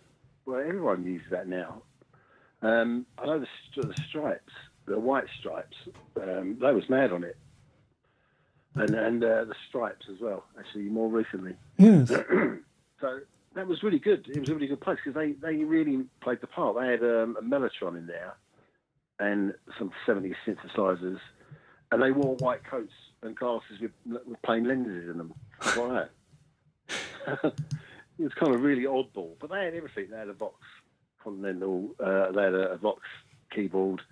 well, everyone uses that now. Um, I know the, the Stripes, the White Stripes, um, they was mad on it. And, and uh, the Stripes as well, actually, more recently.
Yes. <clears throat>
So that was really good. It was a really good place because they, they really played the part. They had um, a Mellotron in there and some 70s synthesizers, and they wore white coats and glasses with, with plain lenses in them, like that. <laughs> it was kind of really oddball, but they had everything. They had a Vox Continental, uh, they had a, a Vox keyboard,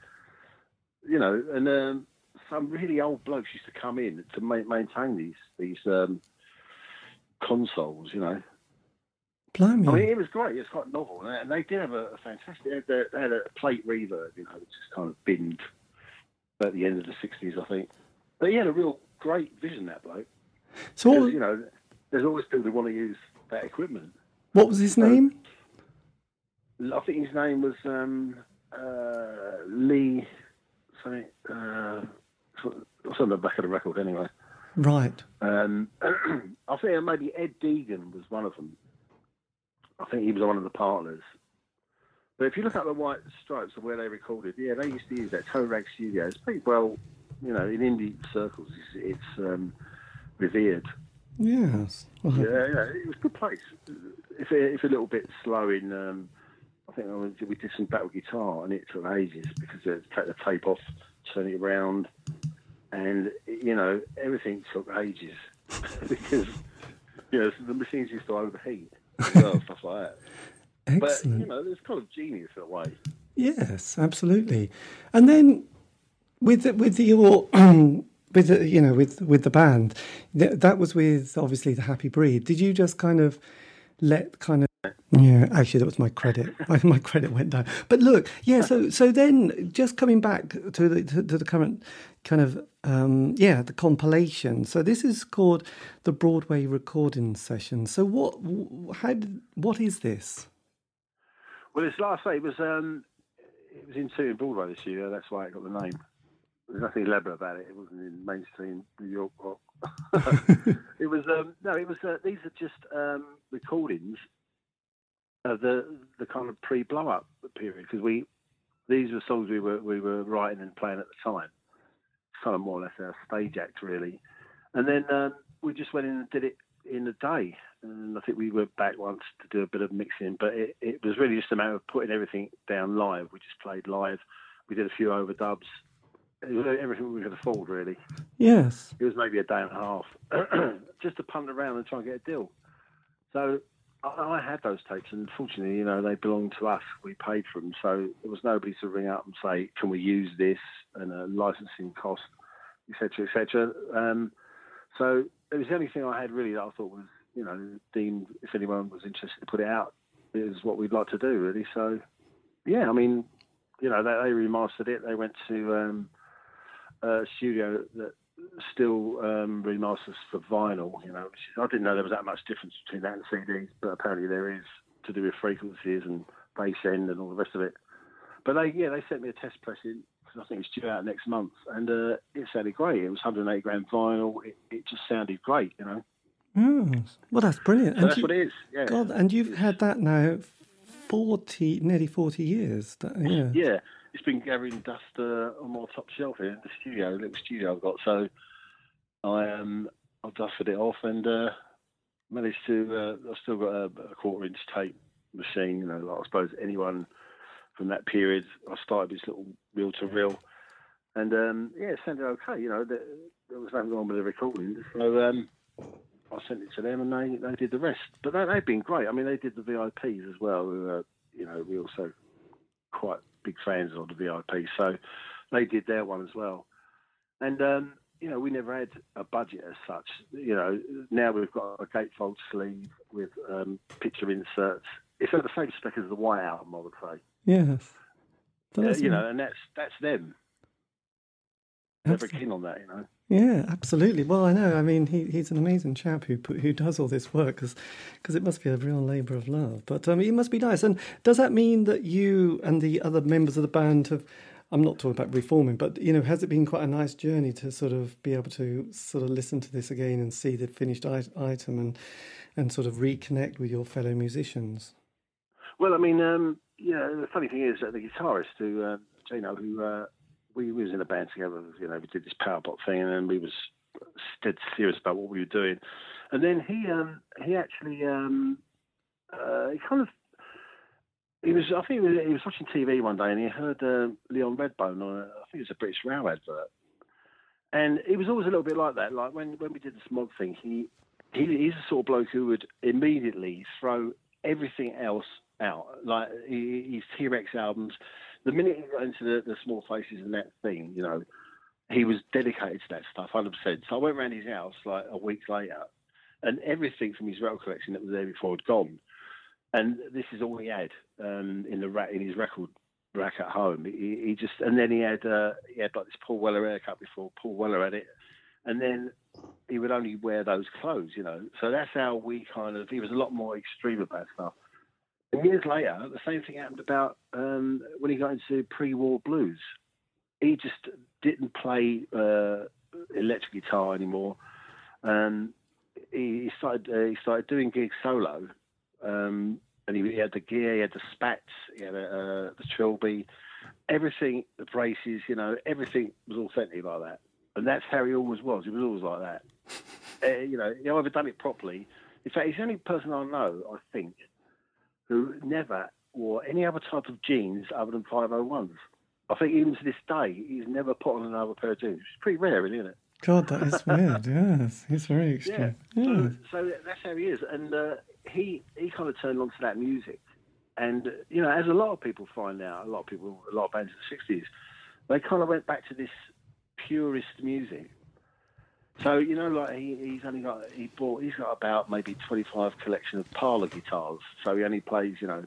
you know, and um, some really old blokes used to come in to ma- maintain these these um, consoles, you know.
Blimey.
I mean, it was great. It's quite novel, and they- and they did have a, a fantastic. They had, a, they had a plate reverb, you know, which is kind of binned at the end of the '60s, I think. But he had a real great vision, that bloke.
so,
Because, you know, there's always people who want to use that equipment.
what was his name?
I think his name was um, uh, Lee. Something. Uh, it's on the back of the record, anyway.
Right.
Um, <clears throat> I think maybe Ed Deegan was one of them. I think he was one of the partners. But if you look at the White Stripes of where they recorded, yeah, they used to use that Toe Rag Studio. It's pretty well, you know, in indie circles, it's, it's um, revered.
Yes. Well,
Yeah, yeah, it was a good place. If if a little bit slow in, um, I think I was, we did some battle guitar and it took ages because they had to take the tape off, turn it around, and you know everything took ages <laughs> because you know the machines used to overheat, well, <laughs> stuff like that.
Excellent.
But you know, it's kind of genius in a way.
Yes, absolutely. And then with the, with your <clears throat> with the, you know with with the band, th- that was with obviously the Happy Breed. Did you just kind of let kind of yeah, actually, that was my credit. <laughs> My, my, credit went down. But look, yeah. So, so then, just coming back to the to, to the current kind of um, yeah, the compilation. So this is called the Broadway Recording Session. So what? How? Did, what is this?
Well, it's like I say, it was um, it was in Tooting Broadway this year. That's why it got the name. There's nothing elaborate about it. It wasn't in mainstream New York rock. <laughs> <laughs> it was um, no, it was. Uh, these are just um, recordings of the the kind of pre blow up period because we these were songs we were we were writing and playing at the time. Kind of more or less our stage act really, and then um, we just went in and did it in a day. And I think we went back once to do a bit of mixing, but it, it was really just a matter of putting everything down live. We just played live. We did a few overdubs. It was everything we could afford, really.
Yes.
It was maybe a day and a half, <clears throat> just to punt around and try and get a deal. So I, had those tapes, and fortunately, you know, they belonged to us. We paid for them, so there was nobody to ring up and say, "Can we use this?" and a licensing cost, etc., etc. Um, so it was the only thing I had really that I thought was, you know, deemed if anyone was interested to put it out, is what we'd like to do, really. So, yeah, I mean, you know, they, they remastered it. They went to um, a studio that still um, remasters for vinyl. You know, I didn't know there was that much difference between that and CDs, but apparently there is to do with frequencies and bass end and all the rest of it. But they, yeah, they sent me a test pressing I think it's due out next month, and uh, it sounded great. It was 180 gram vinyl. It, it just sounded great, you know.
Mm. Well, that's brilliant.
So and that's you, what it is. Yeah.
God, and you've it's, had that now 40, nearly 40 years. That, yeah.
Yeah. It's been gathering dust uh, on my top shelf here in the studio, little studio I've got. So I um, I've dusted it off and uh, managed to. Uh, I've still got a, a quarter inch tape machine. You know, like I suppose anyone from that period. I started this little reel to reel, and um, yeah, it sounded okay. You know, there, there was nothing wrong with the recording, so um, I sent it to them, and they they did the rest. But they, have been great. I mean, they did the VIPs as well. You know, we also quite big fans of the VIP, so they did their one as well. And um, you know, we never had a budget as such. You know, now we've got a gatefold sleeve with um, picture inserts. It's at the same spec as the White album, I would say.
Yes.
Uh, you know, and that's that's them. They're keen on that, you know.
Yeah, absolutely. Well, I know. I mean, he, he's an amazing chap who who does all this work because it must be a real labour of love. But um, it must be nice. And does that mean that you and the other members of the band have? I'm not talking about reforming, but you know, has it been quite a nice journey to sort of be able to sort of listen to this again and see the finished item and and sort of reconnect with your fellow musicians?
Well, I mean, um, yeah, the funny thing is that the guitarist who, uh, Jano, who uh, we, was in a band together, you know, we did this power pop thing, and we was dead serious about what we were doing. And then he um, he actually um, uh, he kind of he was I think he was, he was, watching TV one day and he heard uh, Leon Redbone on a, I think it was a British Rail advert, and he was always a little bit like that. Like when when we did the smog thing, he, he he's the sort of bloke who would immediately throw everything else out. Like his T Rex albums, the minute he got into the, the small faces and that thing, you know, he was dedicated to that stuff, hundred percent. So I went around his house like a week later, and everything from his record collection that was there before had gone. And this is all he had um, in the rack in his record rack at home. He, he just and then he had uh, he had like this Paul Weller haircut before Paul Weller had it, and then he would only wear those clothes, you know. So that's how we kind of he was a lot more extreme about stuff. And years later, the same thing happened about um, when he got into pre-war blues. He just didn't play uh, electric guitar anymore. Um, he, started uh, he started doing gigs solo, um, and he, he, had the gear, he had the spats, he had a, uh, the trilby, everything, the braces, you know, everything was authentic like that. And that's how he always was. He was always like that. <laughs> uh, you know, he never done it properly. In fact, he's the only person I know, I think, who never wore any other type of jeans other than 501s. I think even to this day, he's never put on another pair of jeans. It's pretty rare, really, isn't it?
God, that is <laughs> weird. yes, he's very extreme.
Yeah. yeah. So, so, that's how he is, and uh, he he kind of turned onto that music, And you know, as a lot of people find out, a lot of people, a lot of bands in the '60s, they kind of went back to this purist music. So you know, like he, he's only got he bought he's got about maybe 25 collection of parlor guitars. So he only plays, you know,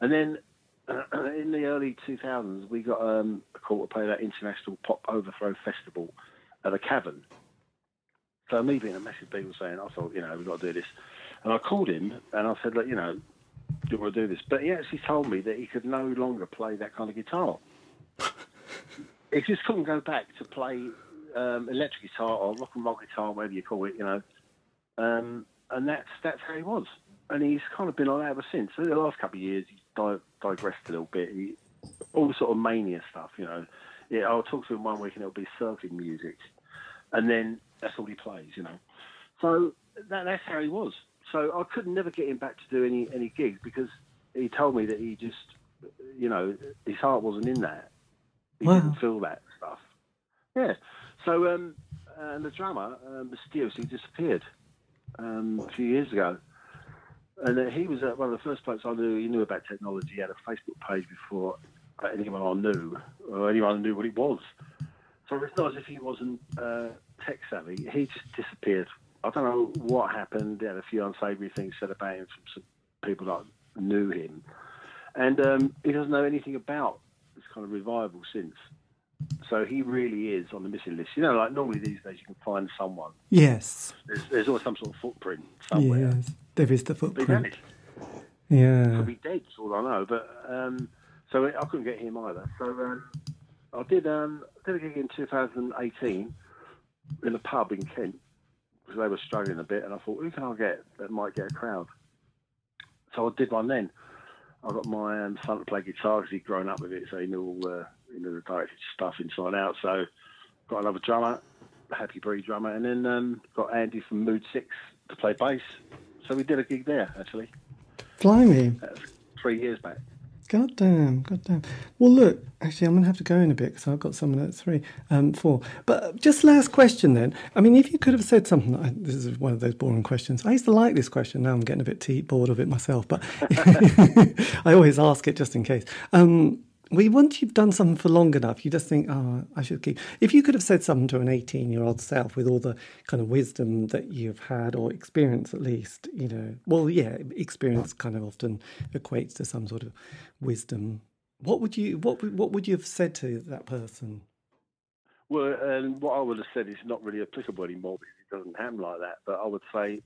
and then <clears throat> in the early 2000s, we got um, a call to play that International Pop Overthrow Festival at the Cavern. So me being a massive Beatles fan, I thought, you know, we've got to do this. And I called him and I said, look, you know, do you want to do this? But he actually told me that he could no longer play that kind of guitar. <laughs> he just couldn't go back to play um, electric guitar or rock and roll guitar, whatever you call it, you know. Um, and that's that's how he was. And he's kind of been on that ever since. So the last couple of years, he's di- digressed a little bit. He, all the sort of mania stuff, you know. Yeah, I'll talk to him one week and it'll be circling music, and then that's all he plays, you know. So that, that's how he was. So I could never get him back to do any any gigs because he told me that he just, you know, his heart wasn't in that. He
Wow.
didn't feel that stuff. Yeah. So um, and the drummer uh, mysteriously disappeared um, a few years ago. And uh, he was uh, one of the first blokes I knew. He knew about technology. He had a Facebook page before uh, anyone I knew or anyone knew what it was. So it's not as if he wasn't uh, tech savvy. He just disappeared. I don't know what happened. He had a few unsavoury things said about him from some people that knew him, and um, he doesn't know anything about this kind of revival since. So he really is on the missing list. You know, like normally these days you can find someone.
Yes.
There's, there's always some sort of footprint somewhere.
Yes. There is the footprint. Yeah.
Could be dead, is all I know. But um, so I couldn't get him either. So um, I did um, did a gig in 2018 in a pub in Kent because they were struggling a bit, and I thought, who can I get that might get a crowd? So I did one then. I got my um, son to play guitar because he'd grown up with it, so he knew all uh, knew the directed stuff inside out. So got another drummer, Happy Breed drummer, and then um, got Andy from Mood Six to play bass. So we did a gig there actually,
Blimey.
three years back.
God damn, god damn. Well, look, actually, I'm going to have to go in a bit because I've got someone at three, um, four. But just last question then. I mean, if you could have said something, I, this is one of those boring questions. I used to like this question. Now I'm getting a bit tea, bored of it myself, but <laughs> I always ask it just in case. Um, we once you've done something for long enough, you just think, oh, I should keep. If you could have said something to an 18 year old self with all the kind of wisdom that you've had or experience at least, you know, well, yeah, experience kind of often equates to some sort of wisdom. What would you what what would you have said to that person?
Well, um, what I would have said is not really applicable anymore because it doesn't happen like that. But I would say,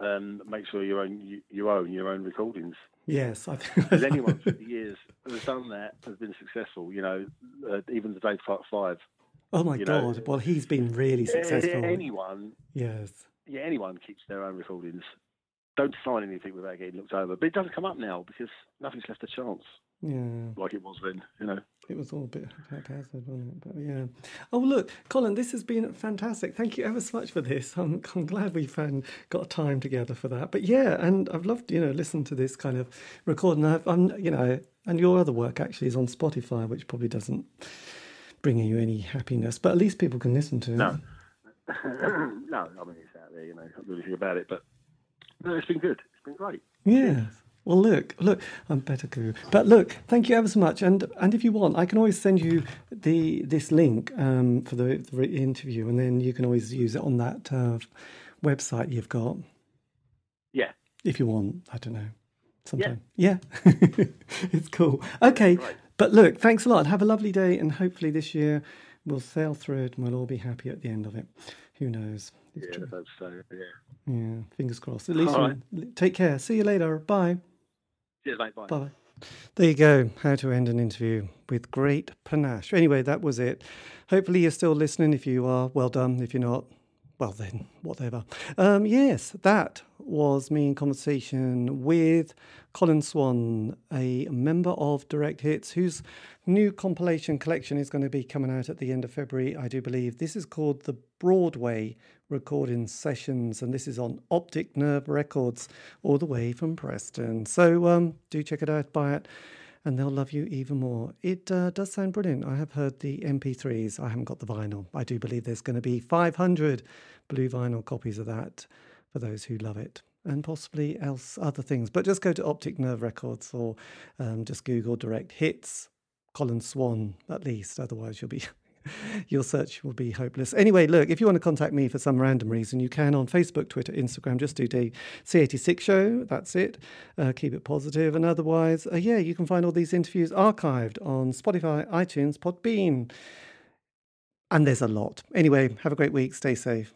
um, make sure you own you, you own your own recordings.
Yes, I think
Because anyone through the years who has done that has been successful. You know, uh, even the Dave Clark Five.
Oh my
you know,
god! well, he's been really successful.
Anyone,
yes.
yeah, anyone keeps their own recordings. Don't sign anything without getting looked over. But it doesn't come up now because nothing's left a chance
Yeah,
like it was then. You know.
It was all a bit haphazard, wasn't it? But yeah. Oh, look, Colin, this has been fantastic. Thank you ever so much for this. <laughs> I'm, I'm glad we found got time together for that. But yeah, and I've loved you know listen to this kind of recording. I've, I'm you know, and your other work actually is on Spotify, which probably doesn't bring you any happiness, but at least people can listen to it.
No. <coughs> no, I mean it's out there. You know, can't do anything about it. But no, it's been good. It's been great.
Yes. Well, look, look, I'm better guru. But look, thank you ever so much. And and if you want, I can always send you the this link um, for the, the interview, and then you can always use it on that uh, website you've got
Yeah.
if you want. I don't know. Sometime. Yeah. <laughs> it's cool. Okay. Right. But look, thanks a lot. Have a lovely day, and hopefully this year we'll sail through it, and we'll all be happy at the end of it. Who knows? It's
Yeah,
true.
that's so. Yeah.
Yeah. Fingers crossed. At least
right.
take care. See you later. Bye.
Cheers, mate. Bye.
Bye. There you go. How to end an interview with great panache. Anyway, that was it. Hopefully, you're still listening. If you are, well done. If you're not, well then, whatever. Um, yes, that was me in conversation with Colin Swan, a member of Direct Hits, whose new compilation collection is going to be coming out at the end of February, I do believe. This is called the Broadway Recording Sessions, and this is on Optic Nerve Records, all the way from Preston. So um, do check it out, buy it and they'll love you even more. It uh, does sound brilliant. I have heard the MP3s. I haven't got the vinyl. I do believe there's going to be 500 blue vinyl copies of that for those who love it. and possibly else other things. But just go to Optic Nerve Records or um, just Google Direct Hits, Colin Swan at least. Otherwise, you'll be <laughs> your search will be hopeless. Anyway, look, if you want to contact me for some random reason, you can on Facebook, Twitter, Instagram. Just do the C86 show. That's it. Uh, keep it positive. And otherwise, uh, yeah, you can find all these interviews archived on Spotify, iTunes, Podbean. And there's a lot. Anyway, have a great week. Stay safe.